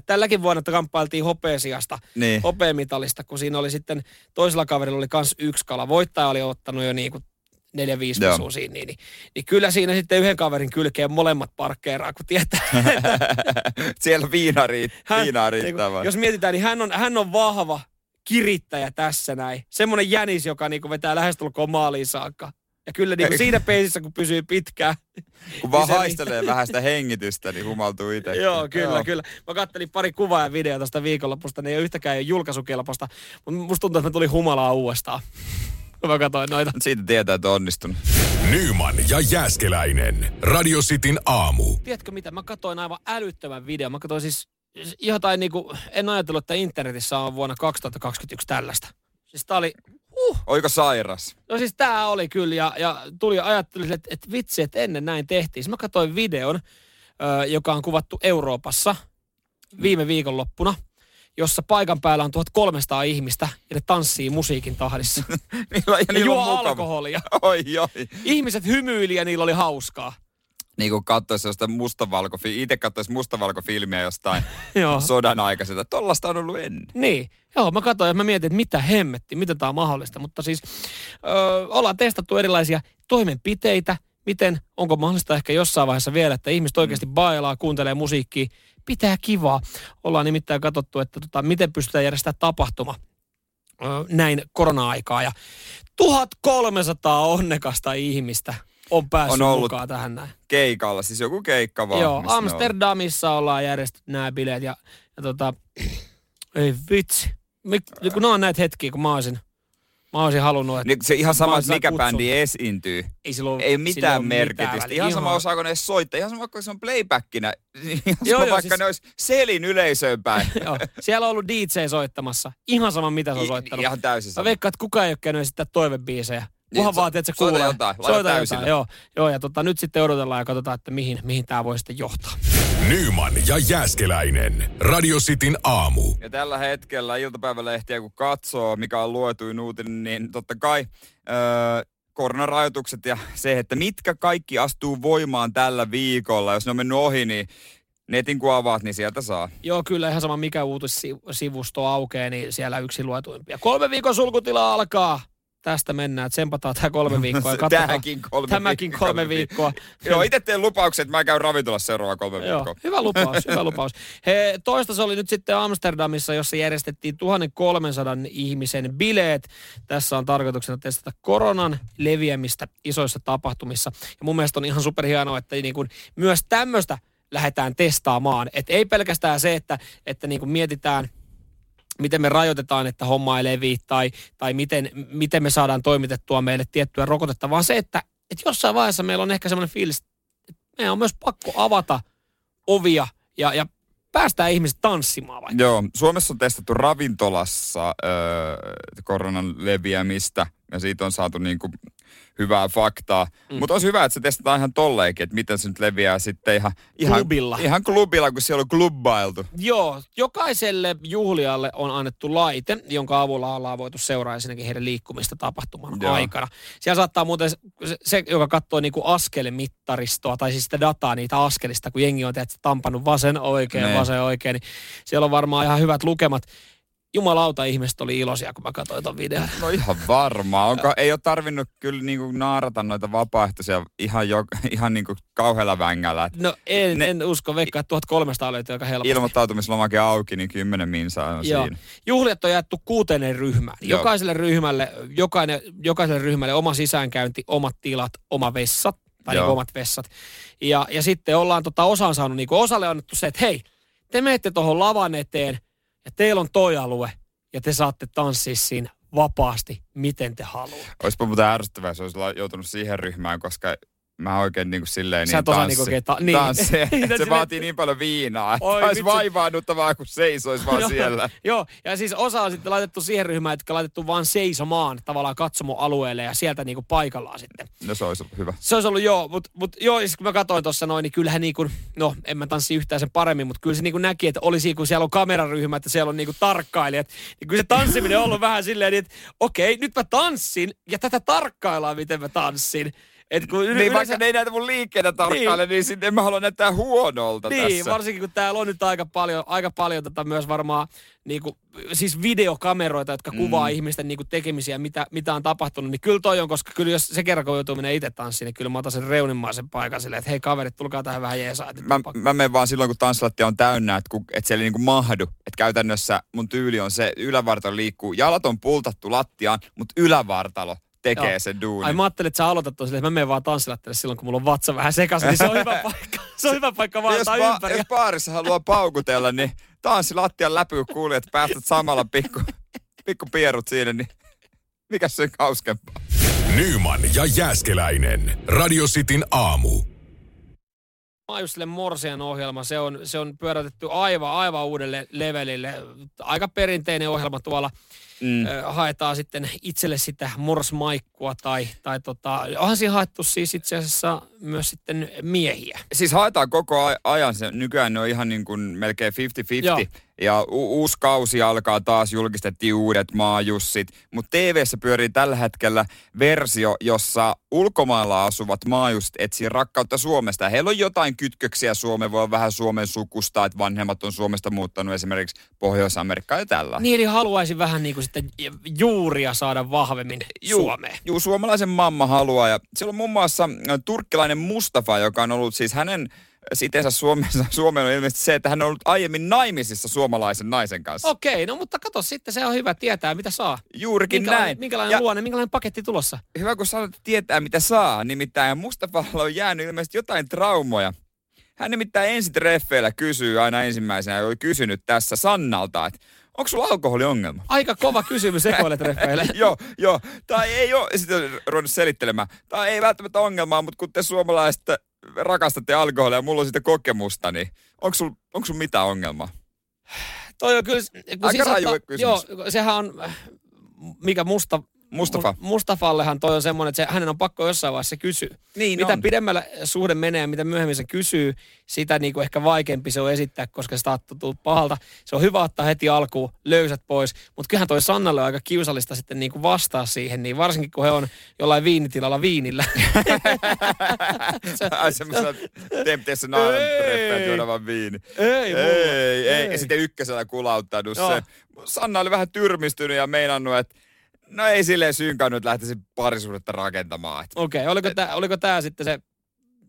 Tälläkin vuonna että kamppailtiin hopeasiasta, Niin. hopeamitalista, kun siinä oli sitten toisella kaverilla oli kans yksi kala. Voittaja oli ottanut jo niin kuin neljä, viisi Joo. pesua siinä, niin, niin, niin, kyllä siinä sitten yhden kaverin kylkeen molemmat parkkeeraa, kun tietää, (laughs) Siellä viina, riit, hän, viinaa niin riittää vaan. jos mietitään, niin hän on, hän on vahva kirittäjä tässä näin. Semmoinen jänis, joka niin vetää lähestulkoon maaliin saakka. Ja kyllä niin kuin siinä peisissä, kun pysyy pitkään. (laughs) Kun vaan niin haistelee vähän sitä hengitystä, niin humaltuu itse. (laughs) Joo, kyllä, kyllä. Mä kattelin pari kuvaa ja videota tästä viikonlopusta, ne ei ole yhtäkään ei ole julkaisukelpoista, mutta musta tuntuu, että mä tulin humalaa uudestaan. Kun (laughs) mä katsoin noita. Siitä tietää, että on onnistunut. Nyman ja Jääskeläinen. Radio Cityn aamu. Tiedätkö mitä, mä katsoin aivan älyttömän videon. Mä katsoin siis jotain niinku, en ajatellut, että internetissä on vuonna 2021 tällaista. Siis tää oli, uh, Oiko sairas? No siis tää oli kyllä ja, ja tuli ajattelin, että, että vitsi, että ennen näin tehtiin. Siis mä katsoin videon, ö, joka on kuvattu Euroopassa viime viikonloppuna, jossa paikan päällä on 1300 ihmistä ja ne tanssii musiikin tahdissa. (laughs) niillä, ja Ja niillä juo alkoholia. Oi, oi. Ihmiset hymyili ja niillä oli hauskaa. Niin kuin katsoisi jostain mustavalkofilmiä, itse katsoisi mustavalkofilmiä jostain (laughs) sodan aikaiselta. Tollasta on ollut ennen. Niin. Joo, mä katsoin ja mä mietin, että mitä hemmetti, miten tämä on mahdollista. Mutta siis ö, ollaan testattu erilaisia toimenpiteitä, miten, onko mahdollista ehkä jossain vaiheessa vielä, että ihmiset oikeasti bailaa, kuuntelee musiikkia, pitää kivaa. Ollaan nimittäin katsottu, että tota, miten pystytään järjestämään tapahtuma näin korona-aikaa. Ja 1300 onnekasta ihmistä on päässyt On ollut mukaan tähän näin. Keikalla, siis joku keikka vaan. Joo. Amsterdamissa ollaan järjestetty nämä bileet ja, ja tota, (clears throat) ei vitsi. Mik, kun on näitä hetkiä, kun mä olisin, Mä olisin halunnut, että Niin se ihan sama, Mä että mikä kutsun. bändi esiintyy. ei silloin Ei sillä mitään ole merkitystä. väliä. ihan sama, osaako ne soittaa. Ihan sama, vaikka se on playbackinä. (laughs) Ihan sama, Joo, joo, vaikka siis- ne olisi selin yleisöön päin. (laughs) Joo. Siellä on ollut DJ soittamassa. Ihan sama, mitä se on soittanut. Ihan täysin Mä sama. veikkaan, että kukaan ei ole käynyt esittää toivebiisejä. Niin, Kunhan so- vaan, että se soita kuulee. jotain, laita täysillä. joo, joo, ja tota, nyt sitten odotellaan ja katsotaan, että mihin, mihin tämä voi sitten johtaa. Nyman ja Jääskeläinen. Radio Cityn aamu. Ja tällä hetkellä iltapäivälehtiä kun katsoo, mikä on luetuin uutinen, niin totta kai öö, koronarajoitukset ja se, että mitkä kaikki astuu voimaan tällä viikolla. Jos ne on mennyt ohi, niin netin kun avaat, niin sieltä saa. Joo, kyllä ihan sama mikä uutissivusto aukeaa, niin siellä yksi luetuimpia. Kolme viikon sulkutila alkaa. Tästä mennään, tsempataan tämä kolme viikkoa ja (laughs) katsotaan. Tämäkin kolme Tämäkin viikkoa. kolme viikkoa. Joo, itse teen lupauksen, että mä käyn ravintolassa seuraava kolme Joo, viikkoa. hyvä lupaus, hyvä lupaus. He, toista se oli nyt sitten Amsterdamissa, jossa järjestettiin 1300 ihmisen bileet. Tässä on tarkoituksena testata koronan leviämistä isoissa tapahtumissa. Ja mun mielestä on ihan superhienoa, että niin kuin myös tämmöistä lähdetään testaamaan. Et ei pelkästään se, että, että niin kuin mietitään miten me rajoitetaan, että homma ei levi, tai, tai miten, miten me saadaan toimitettua meille tiettyä rokotetta, vaan se, että, että jossain vaiheessa meillä on ehkä semmoinen fiilis, että meidän on myös pakko avata ovia ja, ja päästään ihmiset tanssimaan vaikka. Joo, Suomessa on testattu ravintolassa öö, koronan leviämistä ja siitä on saatu niinku hyvää faktaa. Mm. Mutta olisi hyvä, että se testataan ihan tolleenkin, että miten se nyt leviää sitten ihan, ihan Klubilla. Ihan klubilla, kun siellä on klubbailtu. Joo, jokaiselle juhlijalle on annettu laite, jonka avulla ollaan voitu seuraa ensinnäkin heidän liikkumista tapahtuman Joo. aikana. Siellä saattaa muuten se, se joka katsoo niinku askelmittaristoa, tai siis sitä dataa niitä askelista, kun jengi on tehty tampannut vasen oikein, Ne. vasen oikein, niin siellä on varmaan ihan hyvät lukemat. Jumalauta, ihmiset oli iloisia, kun mä katsoin ton videon. (laughs) No ihan varmaan. Onko, ei ole tarvinnut kyllä niinku naarata noita vapaaehtoisia ihan, jo, ihan niinku kauhealla vängällä. Et No en, Ne- en usko, veikkaa, että 1300 löytyy aika helposti. ilmoittautumislomake auki, niin kymmenen minsaa on Joo. siinä. Juhliat on jaettu kuuteen ryhmään. Joo. Jokaiselle ryhmälle, jokainen, jokaiselle ryhmälle oma sisäänkäynti, omat tilat, oma vessat, tai niin omat vessat. Ja, ja sitten ollaan tota, osaan saanut, niin osalle on annettu se, että hei, te menette tuohon lavan eteen, ja teillä on toi alue, ja te saatte tanssia siinä vapaasti, miten te haluatte. Olisipa muuten ärsyttävää, jos olisi joutunut siihen ryhmään, koska mä oikein niin kuin silleen Sä niin tanssi, niinku oikein ta- niin. tanssi. (laughs) se Silleen- vaatii niin paljon viinaa, että Oi, olisi vaivaannuttavaa, kun seisoisi vaan (laughs) siellä. Joo, ja siis osa on sitten laitettu siihen ryhmään, että laitettu vaan seisomaan tavallaan katsomoalueelle ja sieltä niinku paikallaan sitten. No se olisi hyvä. Se olisi ollut joo, mutta mut, joo, siis kun mä katsoin tuossa noin, niin kyllähän niinku, no en mä tanssi yhtään sen paremmin, mutta kyllä se niinku näki, että olisi kun siellä on kameraryhmä, että siellä on niinku tarkkailijat, niin kyllä se tanssiminen on ollut vähän silleen, niin, että okei, nyt mä tanssin ja tätä tarkkaillaan, miten mä tanssin. Et kun Niin vaikka ne ei näitä mun liikkeitä tarkkaile, niin, niin sitten en mä halua näyttää huonolta niin, tässä. varsinkin kun täällä on nyt aika paljon, aika paljon tätä myös varmaan niinku, siis videokameroita, jotka kuvaa Mm. ihmisten niinku tekemisiä, mitä, mitä on tapahtunut, niin kyllä toi on, koska kyllä jos se kerran kun joutuu mennä itse tanssiin, niin kyllä mä otan sen reunimaisen paikan silleen, että hei kaverit, tulkaa tähän vähän jeesaa. Mä, pakko. mä menen vaan silloin, kun tanssilattia on täynnä, että, kun, että siellä ei niinku mahdu. Että käytännössä mun tyyli on se, ylävartalo liikkuu, jalat on pultattu lattiaan, mutta ylävartalo tekee Joo. sen duunin. Ai mä ajattelin, että sä aloitat tuon silleen, että mä menen vaan tanssilattelle silloin, kun mulla on vatsa vähän sekaisin, niin se on hyvä (laughs) paikka. Se on hyvä paikka vaan jos, ba- ympäri. jos baarissa haluaa paukutella, niin tanssi lattian läpi, kun kuulee, että päästät samalla pikku, pikku pierut siinä, niin mikä se on hauskempaa? Nyman ja Jääskeläinen. Radio Cityn aamu. Maajustille Morsian ohjelma, se on, se on pyörätetty aivan, aivan uudelle levelille. Aika perinteinen ohjelma tuolla. Mm. Haetaan sitten itselle sitä morsmaikkua tai, tai tota, onhan siinä haettu siis itse asiassa myös sitten miehiä. Siis haetaan koko ajan, se nykyään ne on ihan niin kuin melkein 50-50. Joo. Ja u- uusi kausi alkaa taas, julkistettiin uudet maajussit. Mutta TVssä pyörii tällä hetkellä versio, jossa ulkomailla asuvat maajussit etsii rakkautta Suomesta. Heillä on jotain kytköksiä Suomeen, voi olla vähän Suomen sukusta, että vanhemmat on Suomesta muuttanut esimerkiksi Pohjois-Amerikkaan ja tällä. Niin, eli haluaisin vähän niin kuin sitten juuria saada vahvemmin Suomeen. Juu, suomalaisen mamma haluaa. Ja siellä on muun muassa turkkilainen Mustafa, joka on ollut siis hänen sitensä Suomessa, (laughs) Suomeen on ilmeisesti se, että hän on ollut aiemmin naimisissa suomalaisen naisen kanssa. Okei, no mutta kato sitten, se on hyvä tietää, mitä saa. Juurikin Minkälainen, näin. minkälainen ja luonne, minkälainen paketti tulossa? hyvä, kun sanot, että tietää mitä saa. Nimittäin Mustafalla on jäänyt ilmeisesti jotain traumoja. Hän nimittäin ensi treffeillä kysyy aina ensimmäisenä, ja oli kysynyt tässä Sannalta, että onko sulla alkoholiongelma? Aika kova kysymys sekoiletreffeille. (laughs) joo, joo. Tai ei ole, sitten ruvennut selittelemään. Tai ei välttämättä ongelmaa, mutta kun te suomalaiset rakastatte alkoholia ja mulla on siitä kokemusta, niin onko sulla onko sul mitään ongelmaa? Toi on kyllä... Aika siis raju kysymys. Joo, sehän on, mikä musta... Mustafa. Mu- Mustafallehan toi on semmoinen, että se, hänen on pakko jossain vaiheessa kysyä. Niin mitä on. pidemmällä suhde menee ja mitä myöhemmin se kysyy, sitä niin kuin ehkä vaikeampi se on esittää, koska se saattaa pahalta. Se on hyvä ottaa heti alkuun löysät pois, mutta kyllähän toi Sannalle on aika kiusallista sitten niin kuin vastaa siihen, niin varsinkin kun he on jollain viinitilalla viinillä. (laughs) Se- Ai semmoisella Island juoda vaan viini. ei, mulla. Ei, ei. Ja sitten ykkösellä kulauttanut Joo. se. Sanna oli vähän tyrmistynyt ja meinannut, että no ei silleen synkannut, että lähtisi parisuudetta rakentamaan. Et Okei, okay, oliko tämä oliko tää sitten se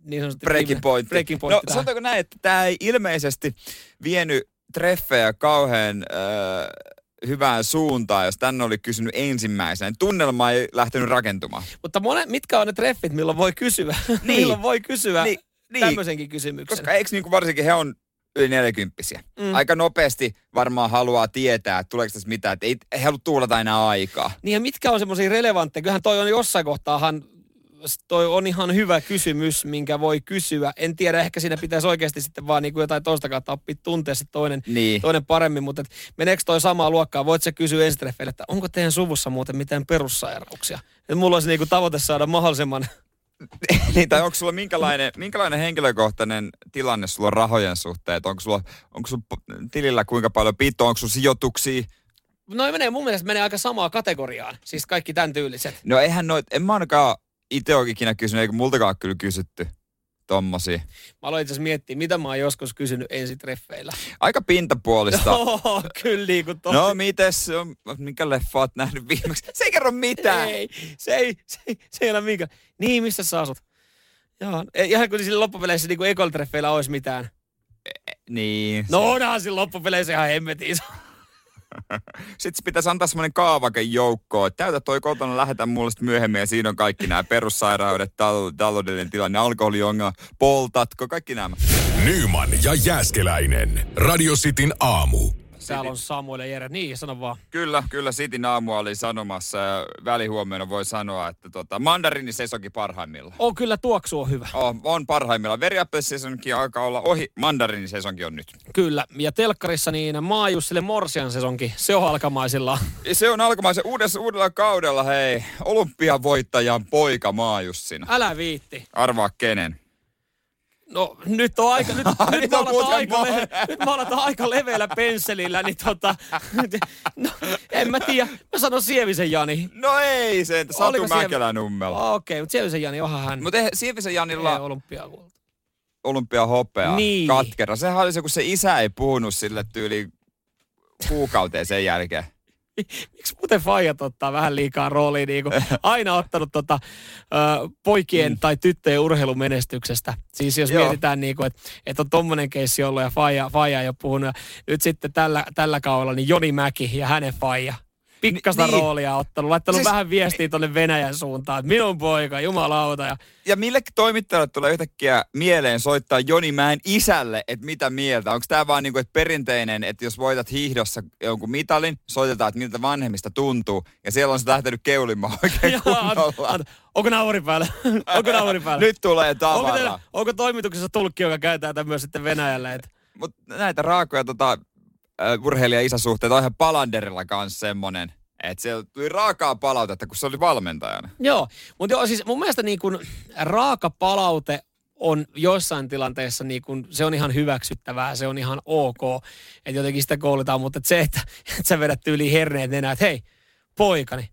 niin sanotusti breaking point. Breaking point no sanotaanko näin, että tämä ei ilmeisesti vienyt treffejä kauhean äh, hyvään suuntaan, jos tänne oli kysynyt ensimmäisenä. Tunnelma ei lähtenyt rakentumaan. Mutta mone, mitkä on ne treffit, milloin voi kysyä? Niin. (laughs) milloin voi kysyä Niin, niin. tämmöisenkin kysymyksen? Koska eikö niinku varsinkin he on yli 40 mm. Aika nopeasti varmaan haluaa tietää, että tuleeko tässä mitään. Että ei he halua tuulata enää aikaa. Niin ja mitkä on semmoisia relevantteja? Kyllähän toi on jossain kohtaahan, toi on ihan hyvä kysymys, minkä voi kysyä. En tiedä, ehkä siinä pitäisi oikeasti sitten vaan niin kuin jotain toista kautta oppia tuntea se toinen, Niin. toinen paremmin. Mutta et meneekö toi samaa luokkaa? Voit sä kysyä ensitreffeille, että onko teidän suvussa muuten mitään perussairauksia? Et mulla olisi niin kuin tavoite saada mahdollisimman (laughs) niin, tai onko sulla minkälainen, minkälainen henkilökohtainen tilanne sulla on rahojen suhteen? Onko sulla, onko sulla tilillä kuinka paljon pitoa? Onko sulla sijoituksia? No menee, mun mielestä menee aika samaa kategoriaan. Siis kaikki tämän tyyliset. No eihän noit, en mä ainakaan itse ole ikinä kysynyt, eikä multakaan kyllä kysytty tommosia. Mä aloin itse miettiä, mitä mä oon joskus kysynyt ensitreffeillä. Aika pintapuolista. (laughs) Joo, kyllä niin kuin tosi. No mites, minkä leffa oot nähnyt viimeksi? Se ei kerro mitään. Ei, se ei, se ei, se ei ole minkä. Niin, missä sä asut? Joo, ei- ihan kuin sillä loppupeleissä niin kuin ekoltreffeillä olisi mitään. Niin. No onhan sillä loppupeleissä ihan hemmetin iso. Sitten pitäisi antaa semmoinen kaavake joukkoon, että täytä toi kotona, lähetä mulle sit myöhemmin ja siinä on kaikki nämä perussairaudet, tal- taloudellinen tilanne, alkoholiongelma, poltatko, kaikki nämä. Nyman ja Jääskeläinen. Radio Cityn aamu. Täällä on Samuel ja Jere. Niin, sano vaan. Kyllä, kyllä Sitin aamu oli sanomassa ja välihuomiona voi sanoa, että tota, mandarini sesonkin parhaimmillaan. On kyllä tuoksu on hyvä. On, on parhaimmillaan. Veriappelsesonkin alkaa olla ohi, mandarini sesonkin on nyt. Kyllä. Ja telkkarissa niin Maajussille Morsian sesonkin. Se on alkamaisillaan. Ja Se on alkamaisen uudessa, uudella kaudella, hei, olympiavoittajan poika Maajussina. Älä viitti. Arvaa kenen. No nyt on aika, nyt, (laughs) nyt, aletaan muuten aika, le, nyt mä aletaan aika leveällä pensselillä, niin tota, (laughs) no, en mä tiedä, mä sanon Sievisen Jani. No ei se, että Satu Mäkelä nummella. Okei, okay, mutta Sievisen Jani, onhan hän Mutta Siivisen ei Janilla olympiakulta. olympiahopea Niin. katkera. Sehän oli se, kun se isä ei puhunut sille tyyli kuukauteen sen jälkeen. (laughs) Miksi muuten faijat ottaa vähän liikaa roolia, niin kuin (laughs) aina ottanut tota, ö, poikien mm. tai tyttöjen urheilumenestyksestä. Siis jos Joo. Mietitään, niin kuin, että, että on tommonen keissi ollut ja faija, faija ei ole puhunut. Ja nyt sitten tällä, tällä kaudella niin Joni Mäki ja hänen faija. Pikkasta Ni- niin. roolia ottanut, laittanut Siis- vähän viestiä tuonne Venäjän suuntaan, että minun poika, jumalauta. Ja Ja millekin toimittajalle tulee yhtäkkiä mieleen soittaa Joni Mäen isälle, että mitä mieltä. Onko tämä vaan niinku, että perinteinen, että jos voitat hiihdossa jonkun mitalin, soitetaan, että miltä vanhemmista tuntuu. Ja siellä on se lähtenyt keulimaan (laughs) oikein Ja, kunnolla. anta- onko nauri päällä? (laughs) onko nauri päällä? Nyt tulee onko, tavara. teillä, onko toimituksessa tulkki, joka käytetään tämmöistä sitten Venäjällä? Että Mutta näitä raakoja tota, uh, urheilija-isäsuhteita on ihan Palanderilla kanssa semmonen, että siellä tuli raakaa palautetta, kun se oli valmentajana. Joo, mutta joo, siis mun mielestä niin kun raaka palaute on joissain tilanteissa niin kun, se on ihan hyväksyttävää, se on ihan ok, että jotenkin sitä koulutaan, mutta et se, että, että sä vedät yli herneet nenää, että hei, poikani,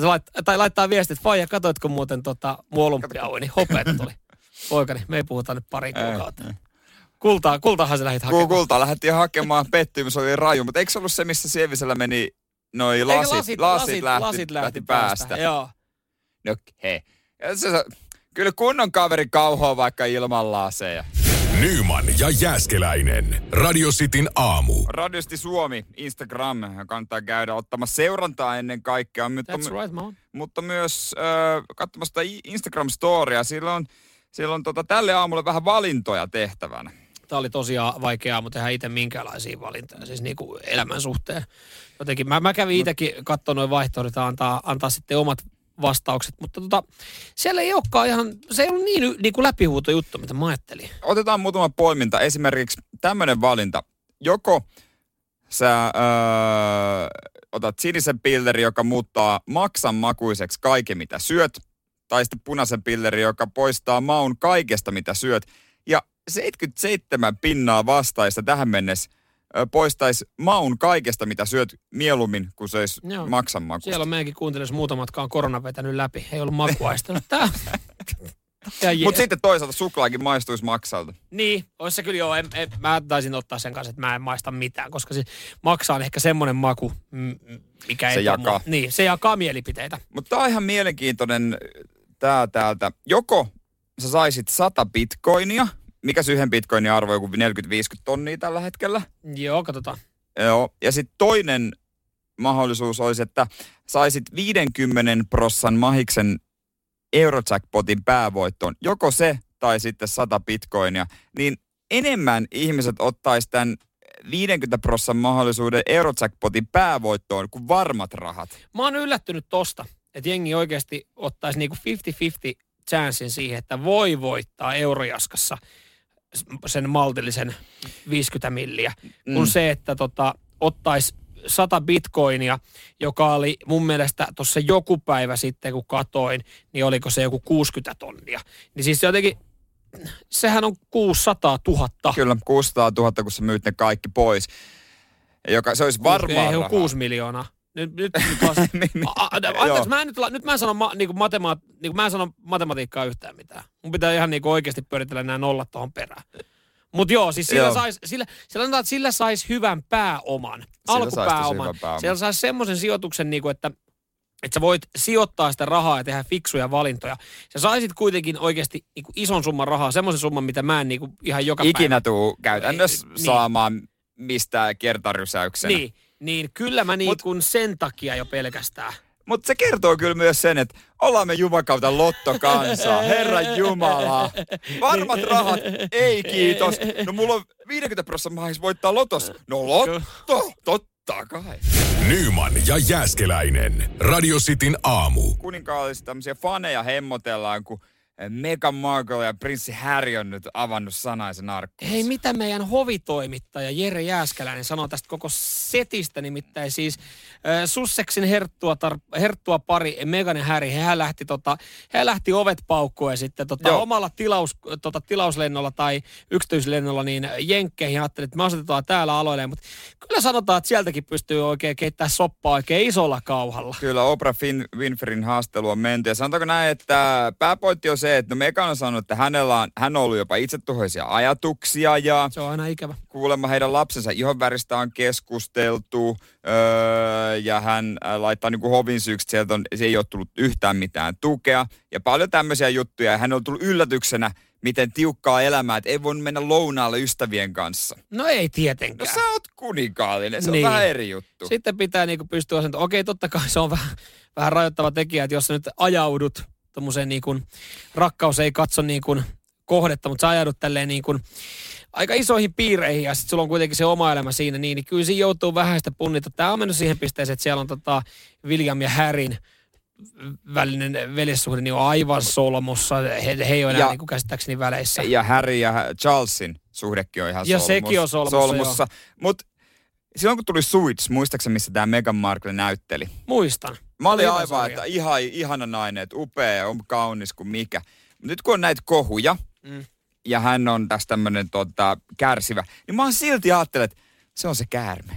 se lait, tai laittaa viestit, Faija, katoitko muuten tota mun niin hopeet tuli. Poikani, me ei puhuta nyt pari kuukautta. Kultaa, kultahan sä lähit hakemaan. Kulta lähti hakemaan pettymys, oli raju, mutta eikö se ollut se, missä Sievisellä meni noi Eikö lasit, lasit, lasit, lähti, lasit lähti päästä. Joo. No hei. Se, se, kyllä kunnon kaveri kauhoa vaikka ilman laseja. Nyman ja Jääskeläinen. Radio Cityn aamu. Radiosti Suomi, Instagram, kannattaa käydä ottamassa seurantaa ennen kaikkea, mutta, That's right, man. mutta myös äh, katsomassa Instagram-storia. Siellä on, siellä on tota, tälle aamulle vähän valintoja tehtävänä. Tämä oli tosiaan vaikeaa, mutta tehdä itse minkäänlaisia valintoja, siis niin kuin elämän suhteen. Jotenkin, mä, mä kävin itsekin katsoa noin vaihtoehdot antaa, antaa sitten omat vastaukset, mutta tota, siellä ei olekaan ihan, se ei ollut niin, niin kuin läpihuuto juttu, mitä mä ajattelin. Otetaan muutama poiminta. Esimerkiksi tämmöinen valinta. Joko sä öö, otat sinisen pilleri, joka muuttaa maksan makuiseksi kaiken, mitä syöt, tai sitten punaisen pilleri, joka poistaa maun kaikesta, mitä syöt. Ja 77 pinnaa vastaista tähän mennessä poistaisi maun kaikesta, mitä syöt mieluummin, kuin söisi Joo. maksan. Siellä on meidänkin kuuntelijoissa muutamatkaan korona vetänyt läpi, ei ollut makuaistanut. Tää (laughs) Mutta sitten toisaalta suklaakin maistuisi maksalta. Niin, olisi se kyllä joo. En, en, mä taisin ottaa sen kanssa, että mä en maista mitään, koska se maksaa on ehkä semmoinen maku, mikä ei Se tuo jakaa. mua- Niin, se jakaa mielipiteitä. Mutta tämä on ihan mielenkiintoinen tää täältä. Joko sä saisit 100 bitcoinia, mikä yhden bitcoinin arvo on joku 40-50 tonnia tällä hetkellä. Joo, katsotaan. Joo. Ja sitten toinen mahdollisuus olisi, että saisit 50 prossan mahiksen Eurojackpotin päävoittoon. Joko se tai sitten 100 bitcoinia. Niin enemmän ihmiset ottaisi tämän 50 prossan mahdollisuuden Eurojackpotin päävoittoon kuin varmat rahat. Mä oon yllättynyt tosta, että jengi oikeasti ottaisi niinku 50-50 chanssin siihen, että voi voittaa eurojaskassa sen maltillisen 50 milliä, kun Mm. se, että tota, ottaisi 100 bitcoinia, joka oli mun mielestä tuossa joku päivä sitten, kun katoin, niin oliko se joku 60 tonnia. Niin siis jotenkin, sehän on 600 000. Kyllä, 600 000, kun sä myyt ne kaikki pois. Joka, se olisi varmaan Ei, rahaa. 6 miljoonaa. Nyt, nyt, nyt vasta- (laughs) Niin, niin. A- Anteeksi, mä en nyt, nyt mä en sano, ma, niin kuin matema, niin kuin mä en sano matematiikkaa yhtään mitään. Mun pitää ihan niin kuin oikeasti pyöritellä nämä nollat tuohon perään. Mutta joo, siis sillä, Joo. sais, sillä, sillä, sanotaan, sillä saisi hyvän pääoman, sais tosi alkupääoman. Sillä saisi semmoisen sijoituksen, niin kuin, että, että sä voit sijoittaa sitä rahaa ja tehdä fiksuja valintoja. Sä saisit kuitenkin oikeasti niin ison summan rahaa, semmoisen summan, mitä mä en niin ihan joka Ikinä päivä. tuu käytännössä Niin. saamaan mistään kertarysäyksenä. Niin, niin kyllä mä niin kuin sen takia jo pelkästään. Mutta se kertoo kyllä myös sen, että ollaan me Jumakauta lottokansaa, (laughs) Herra Jumala. Varmat rahat, ei kiitos. No mulla on 50 prosenttia mahis voittaa lotos. No lotto, totta kai. Nyman ja Jääskeläinen. Radio Cityn aamu. Kuninkaallisia tämmöisiä faneja hemmotellaan, kun Meghan Markle ja prinssi Harry on nyt avannut sanaisen arkkuunsa. Hei, mitä meidän hovitoimittaja Jere Jääskeläinen sanoo tästä koko setistä, nimittäin siis äh, Sussexin herttua, tar- herttua pari Megan ja Harry, hän lähti, tota, hän lähti ovet paukkuen ja sitten tota, Joo. omalla tilaus, tota, tilauslennolla tai yksityislennolla niin jenkkeihin ajattelin, että me asetetaan täällä aloilleen, mutta kyllä sanotaan, että sieltäkin pystyy oikein keittää soppaa oikein isolla kauhalla. Kyllä Oprah Fin- Winfreyn haastelu on menty. Ja sanotaanko näin, että pääpointti on se, että no Megan on sanonut, että hänellä on, hän on ollut jopa itsetuhoisia ajatuksia ja Se on aina ikävä. kuulemma heidän lapsensa ihonväristä on keskusteltu öö, ja hän laittaa niin kuin hovin syyksi, että sieltä on, se ei ole tullut yhtään mitään tukea ja paljon tämmöisiä juttuja. Ja hän on tullut yllätyksenä, miten tiukkaa elämää, että ei voi mennä lounaalle ystävien kanssa. No ei No tietenkään. sä oot kuninkaallinen, se Niin. on vähän eri juttu. Sitten pitää niinku pystyä sen, okei totta kai se on vähän, vähän rajoittava tekijä, että jos sä nyt ajaudut tommoseen niin kuin, rakkaus ei katso niin kuin kohdetta, mutta sä ajaudut tälleen niin kuin aika isoihin piireihin ja sitten sulla on kuitenkin se oma elämä siinä, niin, niin kyllä siinä joutuu vähän sitä punnita. Tämä on mennyt siihen pisteeseen, että siellä on tota William ja Harryn välinen veljessuhde niin on aivan solmussa. He, he ei ole enää Ja- niin kuin käsittääkseni väleissä. Ja Harry ja Charlesin suhdekin on ihan Ja solmus, sekin on solmussa, solmussa. Mutta silloin kun tuli Suits, muistaakseni missä tämä Meghan Markle näytteli? Muistan. Mä olin aivan, sarja. että ihan, ihana nainen, että upea, on kaunis kuin mikä. Mut nyt kun on näitä kohuja, Mm. ja hän on tässä tämmönen tota, kärsivä, niin mä oon silti ajatellut, että se on se käärme.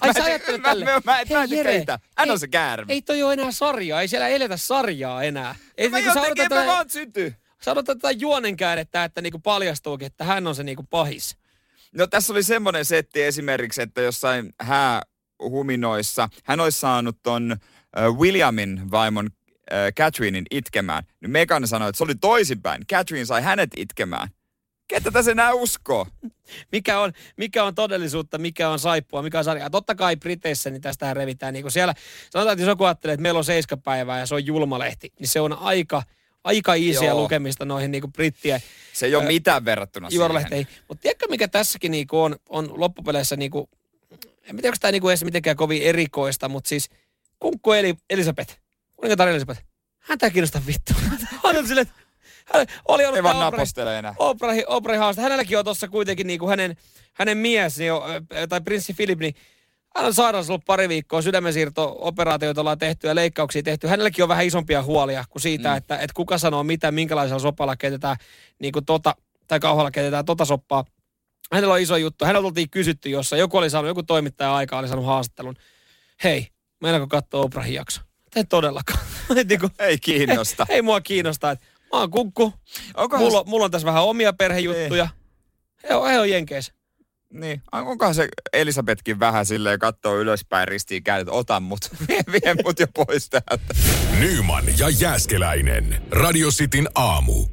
Ai Mä sä ajattelet mä- tälle? mä- mä- mä Hei, tykkää Jere. Hän ei- on se käärme. Ei toi ole enää sarjaa, ei siellä eletä sarjaa enää. Ei, mä niinku jotenkin, mä tätä- vaan syty. sä odotat tätä juonen käännettä, että niinku paljastuukin, että hän on se niinku pahis. No tässä oli semmoinen setti esimerkiksi, että jossain häähuminoissa hän olisi saanut ton Williamin vaimon Catherinein itkemään. Niin Megan sanoi, että se oli toisinpäin. Catherine sai hänet itkemään. Ketä tässä enää uskoo? Mikä on, mikä on todellisuutta, mikä on saippua, mikä on sarjaa. Totta kai Briteissä niin tästähän revitään. Niin siellä, sanotaan, että jos joku ajattelee, että meillä on seiskapäivää ja se on julmalehti, niin se on aika aika iisiä lukemista noihin niinku brittien Se ei ole Ö, mitään verrattuna siihen. Mutta tiedätkö, mikä tässäkin niinku on, on loppupeleissä, niinku, en tiedä, onko tämä niinku edes mitenkään kovin erikoista, mutta siis kunkku Eli, Elisabeth, kuningatar Elisabeth, häntä ei kiinnosta vittu. (laughs) Hän on silleen, hän oli ollut Ei vaan napostele enää. Oprahin, Oprahin haaste. Hänelläkin on tuossa kuitenkin niinku hänen, hänen mies, niin tai prinssi Philip, niin hän on sairaus ollut pari viikkoa, sydämensiirto-operaatioita ollaan tehty ja leikkauksia tehty. Hänelläkin on vähän isompia huolia kuin siitä, mm. että, että kuka sanoo mitä, minkälaisella sopalla keitetään niin kuin tota, tai kauhalla keitetään tota soppaa. Hänellä on iso juttu. Hänellä oltiin kysytty jossa joku oli saanut, joku toimittaja aikaa oli saanut haastattelun. Hei, meinaako katsoa Oprahin jakso? Ei todellakaan. (laughs) niin kuin, Ei kiinnosta. ei, (laughs) ei mua kiinnosta. Että mä oon kunkku, Onkohan mulla, mulla on tässä vähän omia perhejuttuja. He on, he on jenkeissä. Niin, onkohan se Elisabetkin vähän silleen kattoo ylöspäin ristiin kädet, ota mut, (laughs) vie, vie mut jo pois täältä. Nyman ja Jääskeläinen. Radio Cityn aamu.